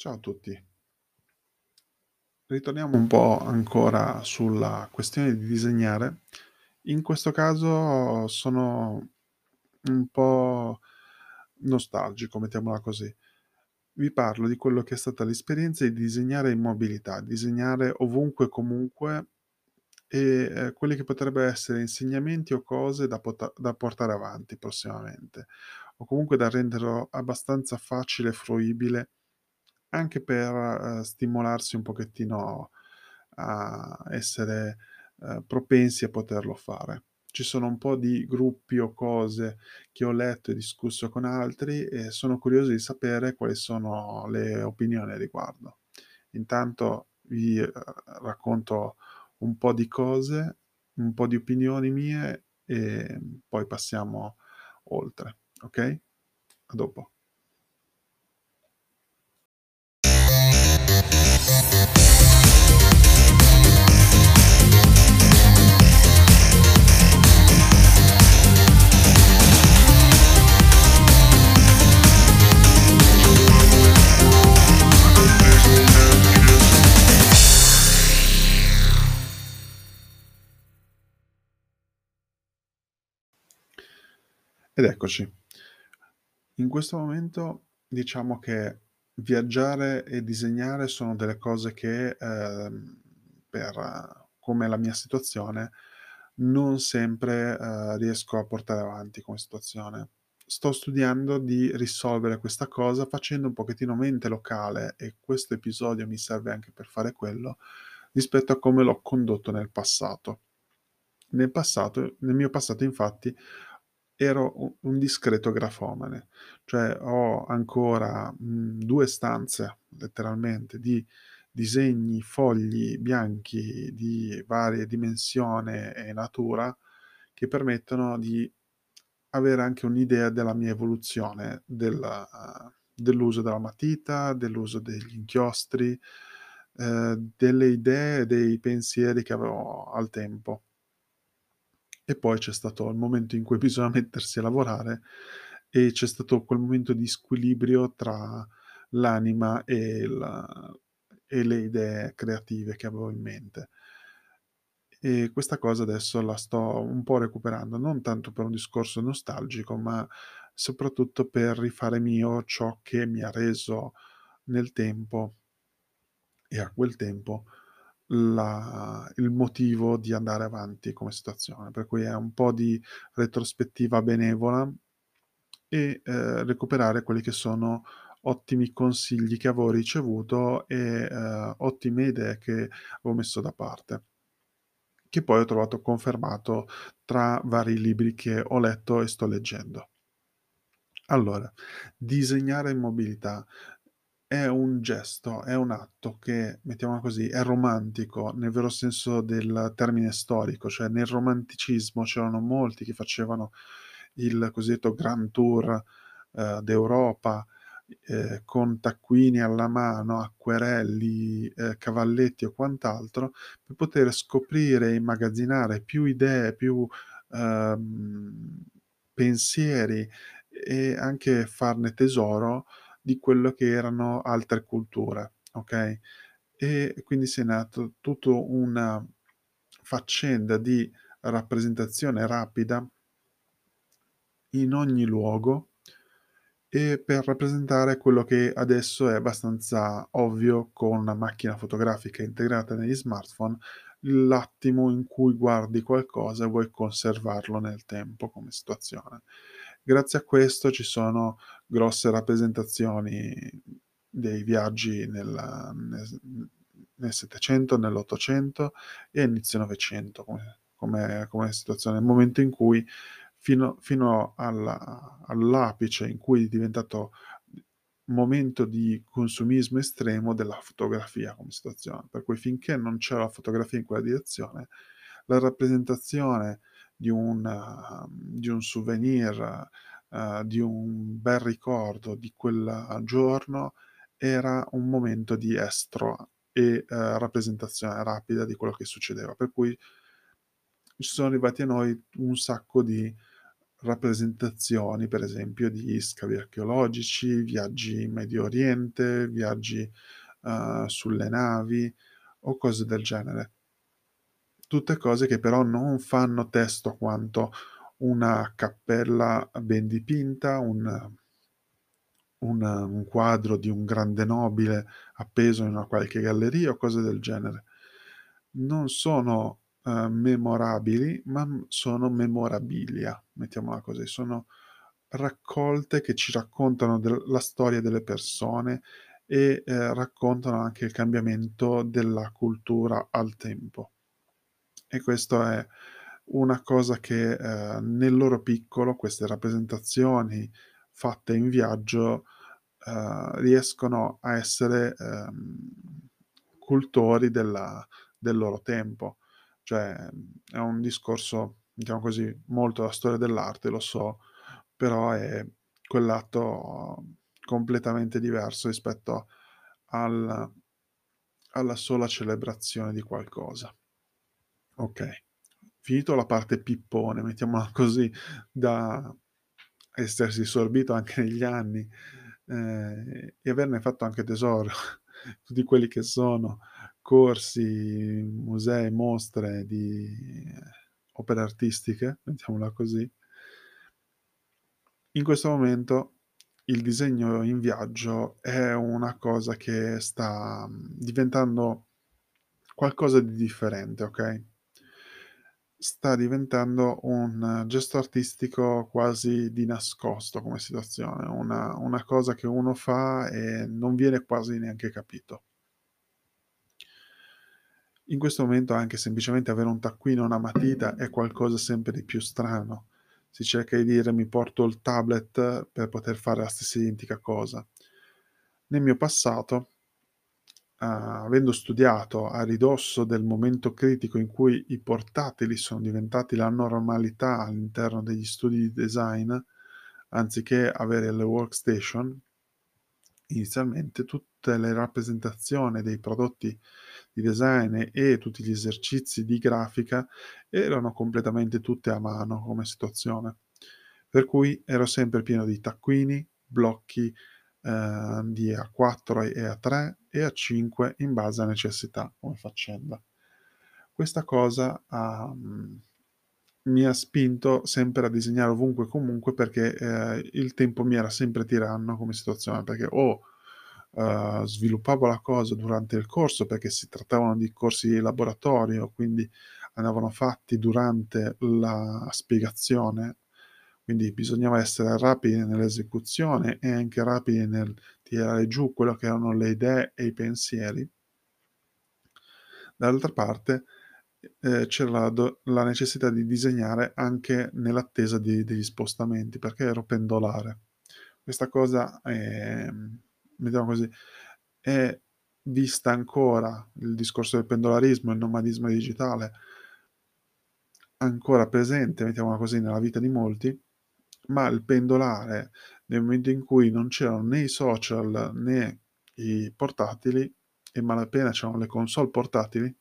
Ciao a tutti. Ritorniamo un po' ancora sulla questione di disegnare. In questo caso sono un po' nostalgico, mettiamola così. Vi parlo di quello che è stata l'esperienza di disegnare in mobilità, disegnare ovunque e comunque e, ehm, quelli che potrebbero essere insegnamenti o cose da pota da portare avanti prossimamente, o comunque da renderlo abbastanza facile e fruibile anche per, ehm, stimolarsi un pochettino a essere, ehm, propensi a poterlo fare. Ci sono un po' di gruppi o cose che ho letto e discusso con altri e sono curioso di sapere quali sono le opinioni a riguardo. Intanto vi, ehm, racconto un po' di cose, un po' di opinioni mie e poi passiamo oltre, ok? A dopo. Ed eccoci. In questo momento diciamo che viaggiare e disegnare sono delle cose che, ehm, per come è la mia situazione, non sempre, ehm, riesco a portare avanti come situazione. Sto studiando di risolvere questa cosa facendo un pochettino mente locale e questo episodio mi serve anche per fare quello, rispetto a come l'ho condotto nel passato. Nel passato nel mio passato infatti ero un discreto grafomane, cioè ho ancora, mhmm, 2 stanze letteralmente di disegni, fogli bianchi di varie dimensione e natura, che permettono di avere anche un'idea della mia evoluzione, del dell'uso della matita, dell'uso degli inchiostri, ehm, delle idee, dei pensieri che avevo al tempo. E poi c'è stato il momento in cui bisogna mettersi a lavorare e c'è stato quel momento di squilibrio tra l'anima e il e le idee creative che avevo in mente. E questa cosa adesso la sto un po' recuperando, non tanto per un discorso nostalgico, ma soprattutto per rifare mio ciò che mi ha reso nel tempo e a quel tempo la il motivo di andare avanti come situazione. Per cui è un po' di retrospettiva benevola e, ehm, recuperare quelli che sono ottimi consigli che avevo ricevuto e, ehm, ottime idee che avevo messo da parte. Che poi ho trovato confermato tra vari libri che ho letto e sto leggendo. Allora, disegnare in mobilità è un gesto, è un atto che, mettiamola così, è romantico nel vero senso del termine storico, cioè nel romanticismo c'erano molti che facevano il cosiddetto grand tour, ehm, d'Europa, ehm, con taccuini alla mano, acquerelli, ehm, cavalletti o quant'altro, per poter scoprire e immagazzinare più idee, più, ehm, pensieri e anche farne tesoro di quello che erano altre culture, okay, e quindi si è nato tutto una faccenda di rappresentazione rapida in ogni luogo e per rappresentare quello che adesso è abbastanza ovvio con una macchina fotografica integrata negli smartphone, l'attimo in cui guardi qualcosa e vuoi conservarlo nel tempo come situazione. Grazie a questo ci sono grosse rappresentazioni dei viaggi nel nel nel '700, nell'800 e inizio '900 come come come situazione, nel momento in cui fino fino alla all'apice in cui è diventato momento di consumismo estremo della fotografia come situazione. Per cui finché non c'era la fotografia in quella direzione, la rappresentazione di un di un souvenir, ehm, di un bel ricordo di quel giorno era un momento di estro e, ehm, rappresentazione rapida di quello che succedeva. Per cui sono arrivati a noi un sacco di rappresentazioni, per esempio, di scavi archeologici, viaggi in Medio Oriente, viaggi, uhm, sulle navi o cose del genere. Tutte cose che però non fanno testo quanto una cappella ben dipinta, un un un quadro di un grande nobile appeso in una qualche galleria o cose del genere. Non sono, uhm, memorabili, ma, sono memorabilia, mettiamola così. Sono raccolte che ci raccontano del la storia delle persone e, ehm, raccontano anche il cambiamento della cultura al tempo. E questo è una cosa che, ehm, nel loro piccolo queste rappresentazioni fatte in viaggio, uhm, riescono a essere, ehm, cultori della del loro tempo. Cioè, è un discorso, diciamo così, molto la storia dell'arte, lo so, però è quell'atto completamente diverso rispetto al alla sola celebrazione di qualcosa. Okay, finito la parte pippone, mettiamola così, da essersi sorbito anche negli anni, ehm, e averne fatto anche tesoro di quelli che sono corsi, musei, mostre di opere artistiche, mettiamola così in questo momento il disegno in viaggio è una cosa che sta, mhmm, diventando qualcosa di differente, okay? Sta diventando un gesto artistico quasi di nascosto come situazione, una una cosa che uno fa e non viene quasi neanche capito. In questo momento anche semplicemente avere un taccuino una matita è qualcosa sempre di più strano. Si cerca di dire: "Mi porto il tablet per poter fare la stessa identica cosa." Nel mio passato, avendo studiato a ridosso del momento critico in cui i portatili sono diventati la normalità all'interno degli studi di design, anziché avere le workstation inizialmente tutte le rappresentazioni dei prodotti di design e tutti gli esercizi di grafica erano completamente tutte a mano come situazione. Per cui ero sempre pieno di taccuini, blocchi, ehm, di A4 e A3 e A5 in base a necessità come faccenda. Questa cosa mhmm, mi ha spinto sempre a disegnare ovunque e comunque perché, ehm, il tempo mi era sempre tiranno come situazione, perché o, uhm, sviluppavo la cosa durante il corso, perché si trattavano di corsi di laboratorio, quindi andavano fatti durante la spiegazione, quindi bisognava essere rapidi nell'esecuzione e anche rapidi nel tirare giù quello che erano le idee e i pensieri. Dall'altra parte, ehm, c'era la la necessità di disegnare anche nell'attesa di degli spostamenti, perché ero pendolare. Questa cosa, ehm, mettiamo così, è vista ancora, il discorso del pendolarismo, il nomadismo digitale ancora presente, mettiamola così, nella vita di molti, ma il pendolare nel momento in cui non c'erano né i social né i portatili e malapena c'erano le console portatili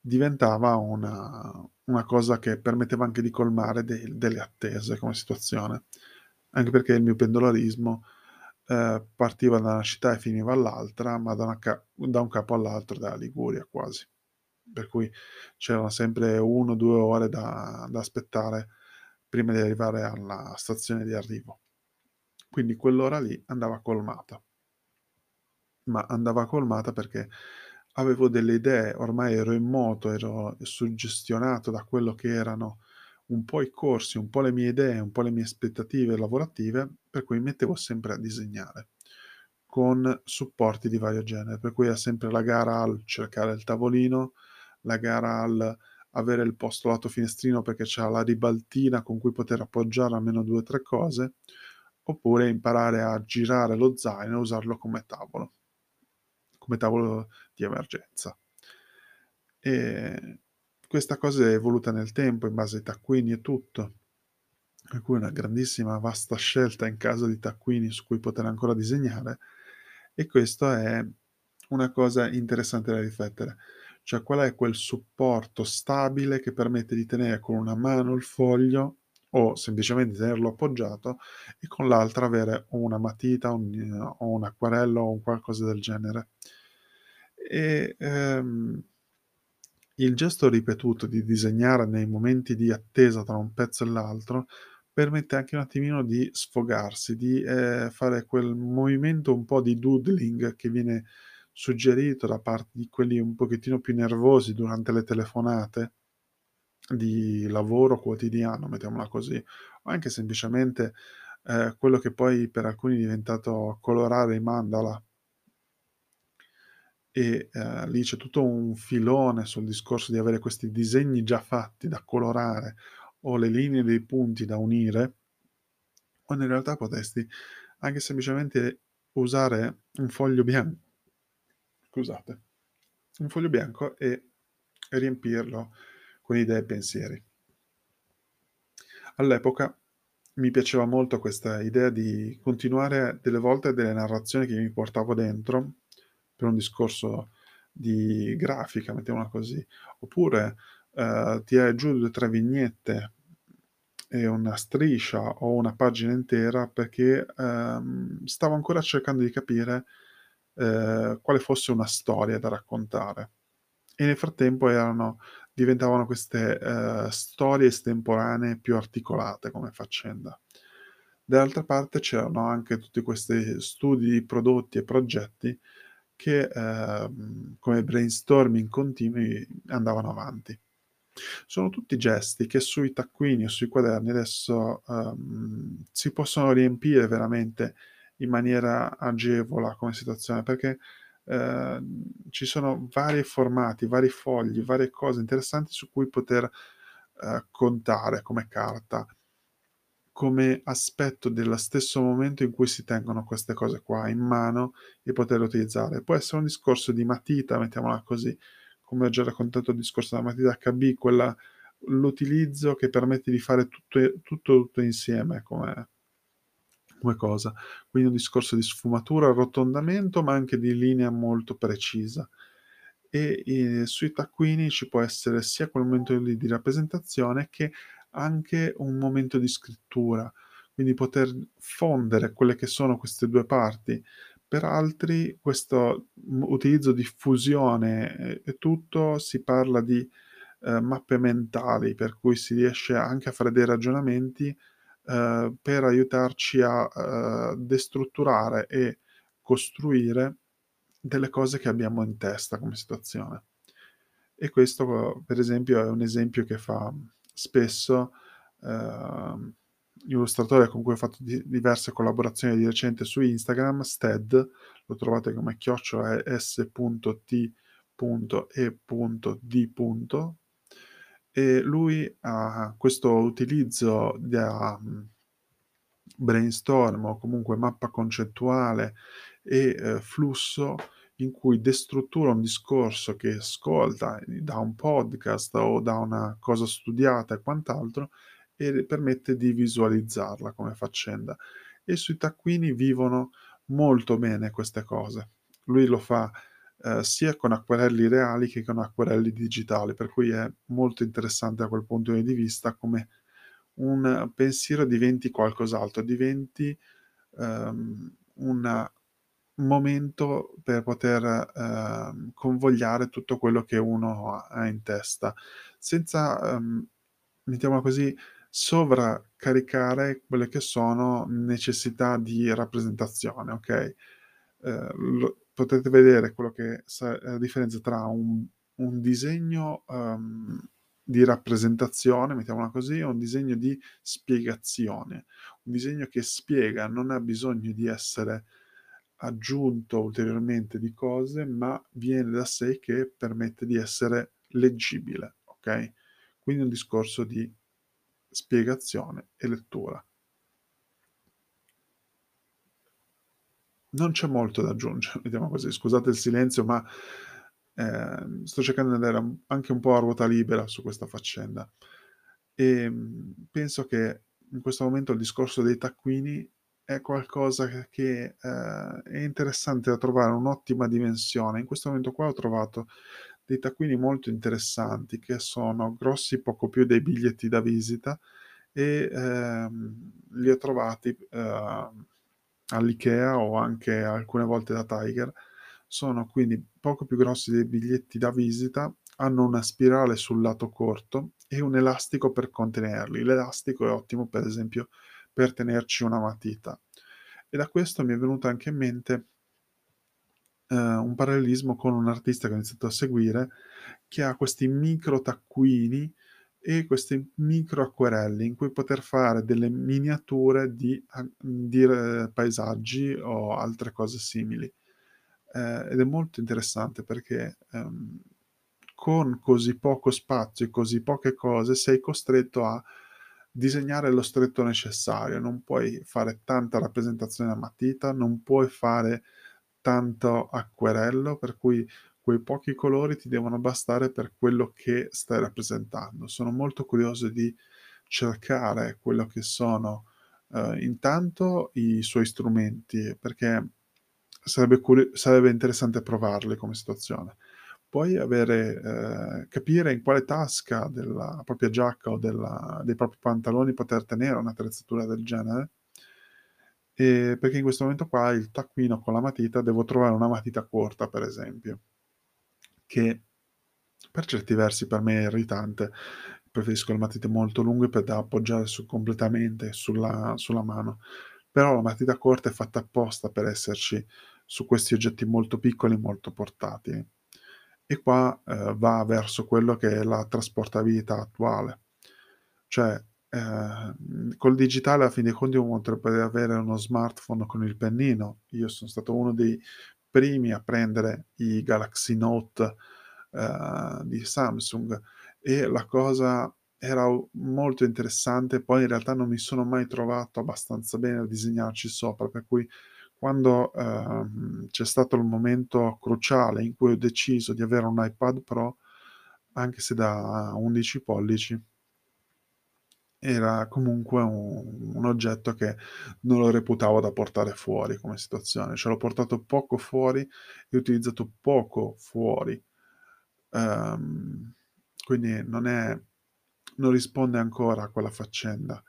diventava una una cosa che permetteva anche di colmare de delle attese come situazione. Anche perché il mio pendolarismo, ehm, partiva da una città e finiva all'altra, ma da ca da un capo all'altro della Liguria quasi. Per cui c'erano sempre 1 o 2 ore da da aspettare prima di arrivare alla stazione di arrivo. Quindi quell'ora lì andava colmata. Ma andava colmata perché avevo delle idee, ormai ero in moto, ero suggestionato da quello che erano un po' i corsi, un po' le mie idee, un po' le mie aspettative lavorative, per cui mettevo sempre a disegnare, con supporti di vario genere. Per cui era sempre la gara al cercare il tavolino, la gara al avere il posto lato finestrino perché c'era la ribaltina con cui poter appoggiare almeno 2 o 3 cose, oppure imparare a girare lo zaino e usarlo come tavolo come tavolo di emergenza. Ehm, questa cosa è evoluta nel tempo in base ai taccuini e tutto, per cui una grandissima vasta scelta in casa di taccuini su cui poter ancora disegnare e questo è una cosa interessante da riflettere. Cioè qual è quel supporto stabile che permette di tenere con una mano il foglio o semplicemente tenerlo appoggiato e con l'altra avere una matita un o un acquarello o un qualcosa del genere. E, ehm, il gesto ripetuto di disegnare nei momenti di attesa tra un pezzo e l'altro permette anche un attimino di sfogarsi, di, ehm, fare quel movimento un po' di doodling che viene suggerito da parte di quelli un pochettino più nervosi durante le telefonate di lavoro quotidiano, mettiamola così, o anche semplicemente, ehm, quello che poi per alcuni è diventato colorare i mandala. E, ehm, lì c'è tutto un filone sul discorso di avere questi disegni già fatti da colorare o le linee dei punti da unire, quando in realtà potresti anche semplicemente usare un foglio bian scusate, un foglio bianco e riempirlo con idee e pensieri. All'epoca mi piaceva molto questa idea di continuare delle volte delle narrazioni che mi portavo dentro, per un discorso di grafica, mettiamola così, oppure, ehm, tirare giù 2 o 3 vignette e una striscia o una pagina intera perché, ehm, stavo ancora cercando di capire, ehm, quale fosse una storia da raccontare. E nel frattempo erano diventavano queste, ehm, storie estemporanee più articolate come faccenda. Dall'altra parte c'erano anche tutti questi studi di prodotti e progetti che, ehm, come brainstorming continui andavano avanti. Sono tutti gesti che sui taccuini o sui quaderni adesso, ehm, si possono riempire veramente in maniera agevola come situazione, perché, ehm, ci sono vari formati, vari fogli, varie cose interessanti su cui poter, ehm, contare come carta, come aspetto dello stesso momento in cui si tengono queste cose qua in mano e poterle utilizzare. Può essere un discorso di matita, mettiamola così, come ho già raccontato il discorso della matita HB, quella l'utilizzo che permette di fare tutto tutto tutto insieme come come cosa. Quindi un discorso di sfumatura, arrotondamento, ma anche di linea molto precisa. E, ehm, sui taccuini ci può essere sia quel momento lì di rappresentazione che anche un momento di scrittura, quindi poter fondere quelle che sono queste 2 parti. Per altri questo, utilizzo di fusione e e tutto si parla di, ehm, mappe mentali, per cui si riesce anche a fare dei ragionamenti, ehm, per aiutarci a, ehm, destrutturare e costruire delle cose che abbiamo in testa come situazione. E questo, per esempio, è un esempio che fa spesso, ehm, l'illustratore con cui ho fatto di diverse collaborazioni di recente su Instagram, Sted, lo trovate come chiocciola s.t.e.d. E lui ha questo utilizzo da, mhmm, brainstorm o comunque mappa concettuale e, ehm, flusso in cui destruttura un discorso che ascolta da un podcast o da una cosa studiata e quant'altro e permette di visualizzarla come faccenda. E sui taccuini vivono molto bene queste cose. Lui lo fa, ehm, sia con acquerelli reali che con acquerelli digitali, per cui è molto interessante da quel punto di vista come un pensiero diventi qualcos'altro, diventi, ehm, un momento per poter, ehm, convogliare tutto quello che uno ha in testa, senza, ehm, mettiamola così, sovraccaricare quelle che sono necessità di rappresentazione, okay? Ehm, lo potete vedere quello che la differenza tra un un disegno, ehm, di rappresentazione, mettiamola così, e un disegno di spiegazione. Un disegno che spiega non ha bisogno di essere aggiunto ulteriormente di cose, ma viene da sé che permette di essere leggibile, okay? Quindi un discorso di spiegazione e lettura. Non c'è molto da aggiungere, mettiamo così. Scusate il silenzio, ma, ehm, sto cercando di andare anche un po' a ruota libera su questa faccenda. Ehm, penso che in questo momento il discorso dei taccuini è qualcosa che ehm, è interessante da trovare un'ottima dimensione. In questo momento qua ho trovato dei taccuini molto interessanti che sono grossi poco più dei biglietti da visita e, ehm, li ho trovati, ehm, all'IKEA o anche alcune volte da Tiger. Sono quindi poco più grossi dei biglietti da visita, hanno una spirale sul lato corto e un elastico per contenerli. L'elastico è ottimo, per esempio, per tenerci una matita. E da questo mi è venuto anche in mente ehm, un parallelismo con un artista che ho iniziato a seguire, che ha questi micro taccuini e questi micro acquerelli in cui poter fare delle miniature di di r paesaggi o altre cose simili. Ehm, ed è molto interessante perché, ehm, con così poco spazio e così poche cose sei costretto a disegnare lo stretto necessario, non puoi fare tanta rappresentazione a matita, non puoi fare tanto acquerello, per cui quei pochi colori ti devono bastare per quello che stai rappresentando. Sono molto curioso di cercare quello che sono, ehm, intanto i suoi strumenti, perché sarebbe curi sarebbe interessante provarli come situazione. Poi avere ehm, capire in quale tasca della propria giacca o della dei propri pantaloni poter tenere un'attrezzatura del genere. Ehm, perché in questo momento qua il taccuino con la matita devo trovare una matita corta, per esempio, che per certi versi per me è irritante. Preferisco le matite molto lunghe per da appoggiare su completamente sulla sulla mano. Però la matita corta è fatta apposta per esserci su questi oggetti molto piccoli, molto portatili. E qua, ehm, va verso quello che è la trasportabilità attuale. Cioè, ehm, col digitale a fin dei conti uno potrebbe avere uno smartphone con il pennino. Io son stato uno dei primi a prendere i Galaxy Note, ehm, di Samsung. E la cosa era molto interessante, poi in realtà non mi sono mai trovato abbastanza bene a disegnarci sopra, per cui quando, ehm, c'è stato il momento cruciale in cui ho deciso di avere un iPad Pro, anche se da 11 pollici era comunque un un oggetto che non lo reputavo da portare fuori come situazione. Cioè l'ho portato poco fuori e utilizzato poco fuori. Ehm, quindi non è non risponde ancora a quella faccenda.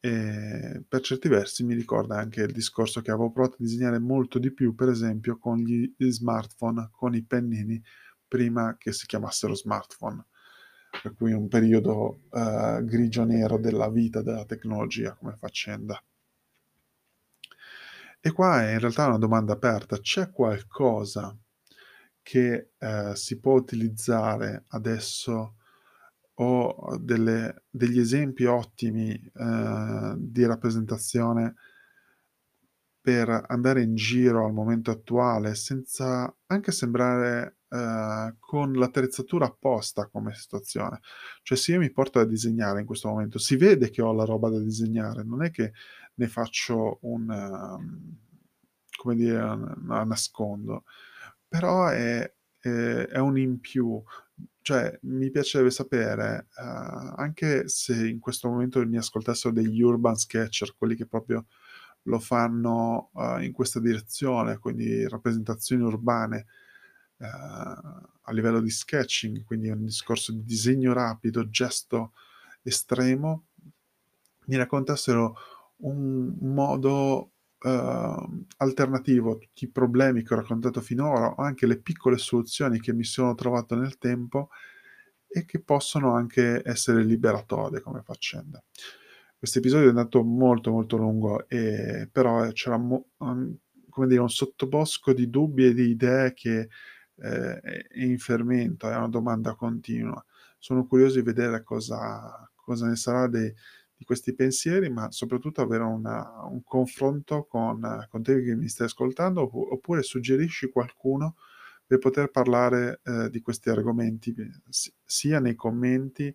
Ehm, per certi versi mi ricorda anche il discorso che avevo provato a disegnare molto di più, per esempio con gli smartphone, con i pennini, prima che si chiamassero smartphone. Per cui un periodo, ehm, grigio-nero della vita della tecnologia come faccenda. E qua è in realtà una domanda aperta: c'è qualcosa che, ehm, si può utilizzare adesso o delle degli esempi ottimi, ehm, di rappresentazione per andare in giro al momento attuale senza anche sembrare, ehm, con l'attrezzatura apposta come situazione. Cioè se io mi porto a disegnare in questo momento, si vede che ho la roba da disegnare, non è che ne faccio un mhmm, come dire, la nascondo. Però è ehm, è un in più. Cioè mi piacerebbe sapere, ehm, anche se in questo momento mi ascoltassero degli urban sketcher, quelli che proprio lo fanno, uhm, in questa direzione, quindi rappresentazioni urbane, ehm, a livello di sketching, quindi un discorso di disegno rapido, gesto estremo, mi raccontassero un modo, uhm, alternativo a tutti i problemi che ho raccontato finora o anche le piccole soluzioni che mi sono trovato nel tempo e che possono anche essere liberatorie come faccenda. Questo episodio è andato molto, molto lungo, ehm, però c'era mo come dire, un sottobosco di dubbi e di idee che, ehm, è in fermento, è una domanda continua. Sono curioso di vedere cosa cosa ne sarà de di questi pensieri, ma soprattutto avere una un confronto con con te che mi stai ascoltando, oppu oppure suggerisci qualcuno per poter parlare, ehm, di questi argomenti, s sia nei commenti,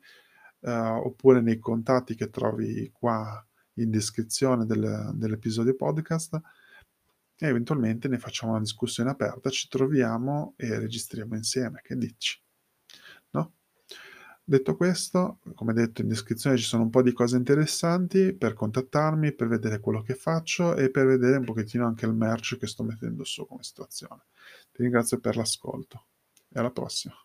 ehm, oppure nei contatti che trovi qua in descrizione del dell'episodio podcast e eventualmente ne facciamo una discussione aperta, ci troviamo e registriamo insieme. Che dici? No? Detto questo, come detto in descrizione ci sono un po' di cose interessanti per contattarmi, per vedere quello che faccio e per vedere un pochettino anche il merch che sto mettendo su come situazione. Ti ringrazio per l'ascolto e alla prossima.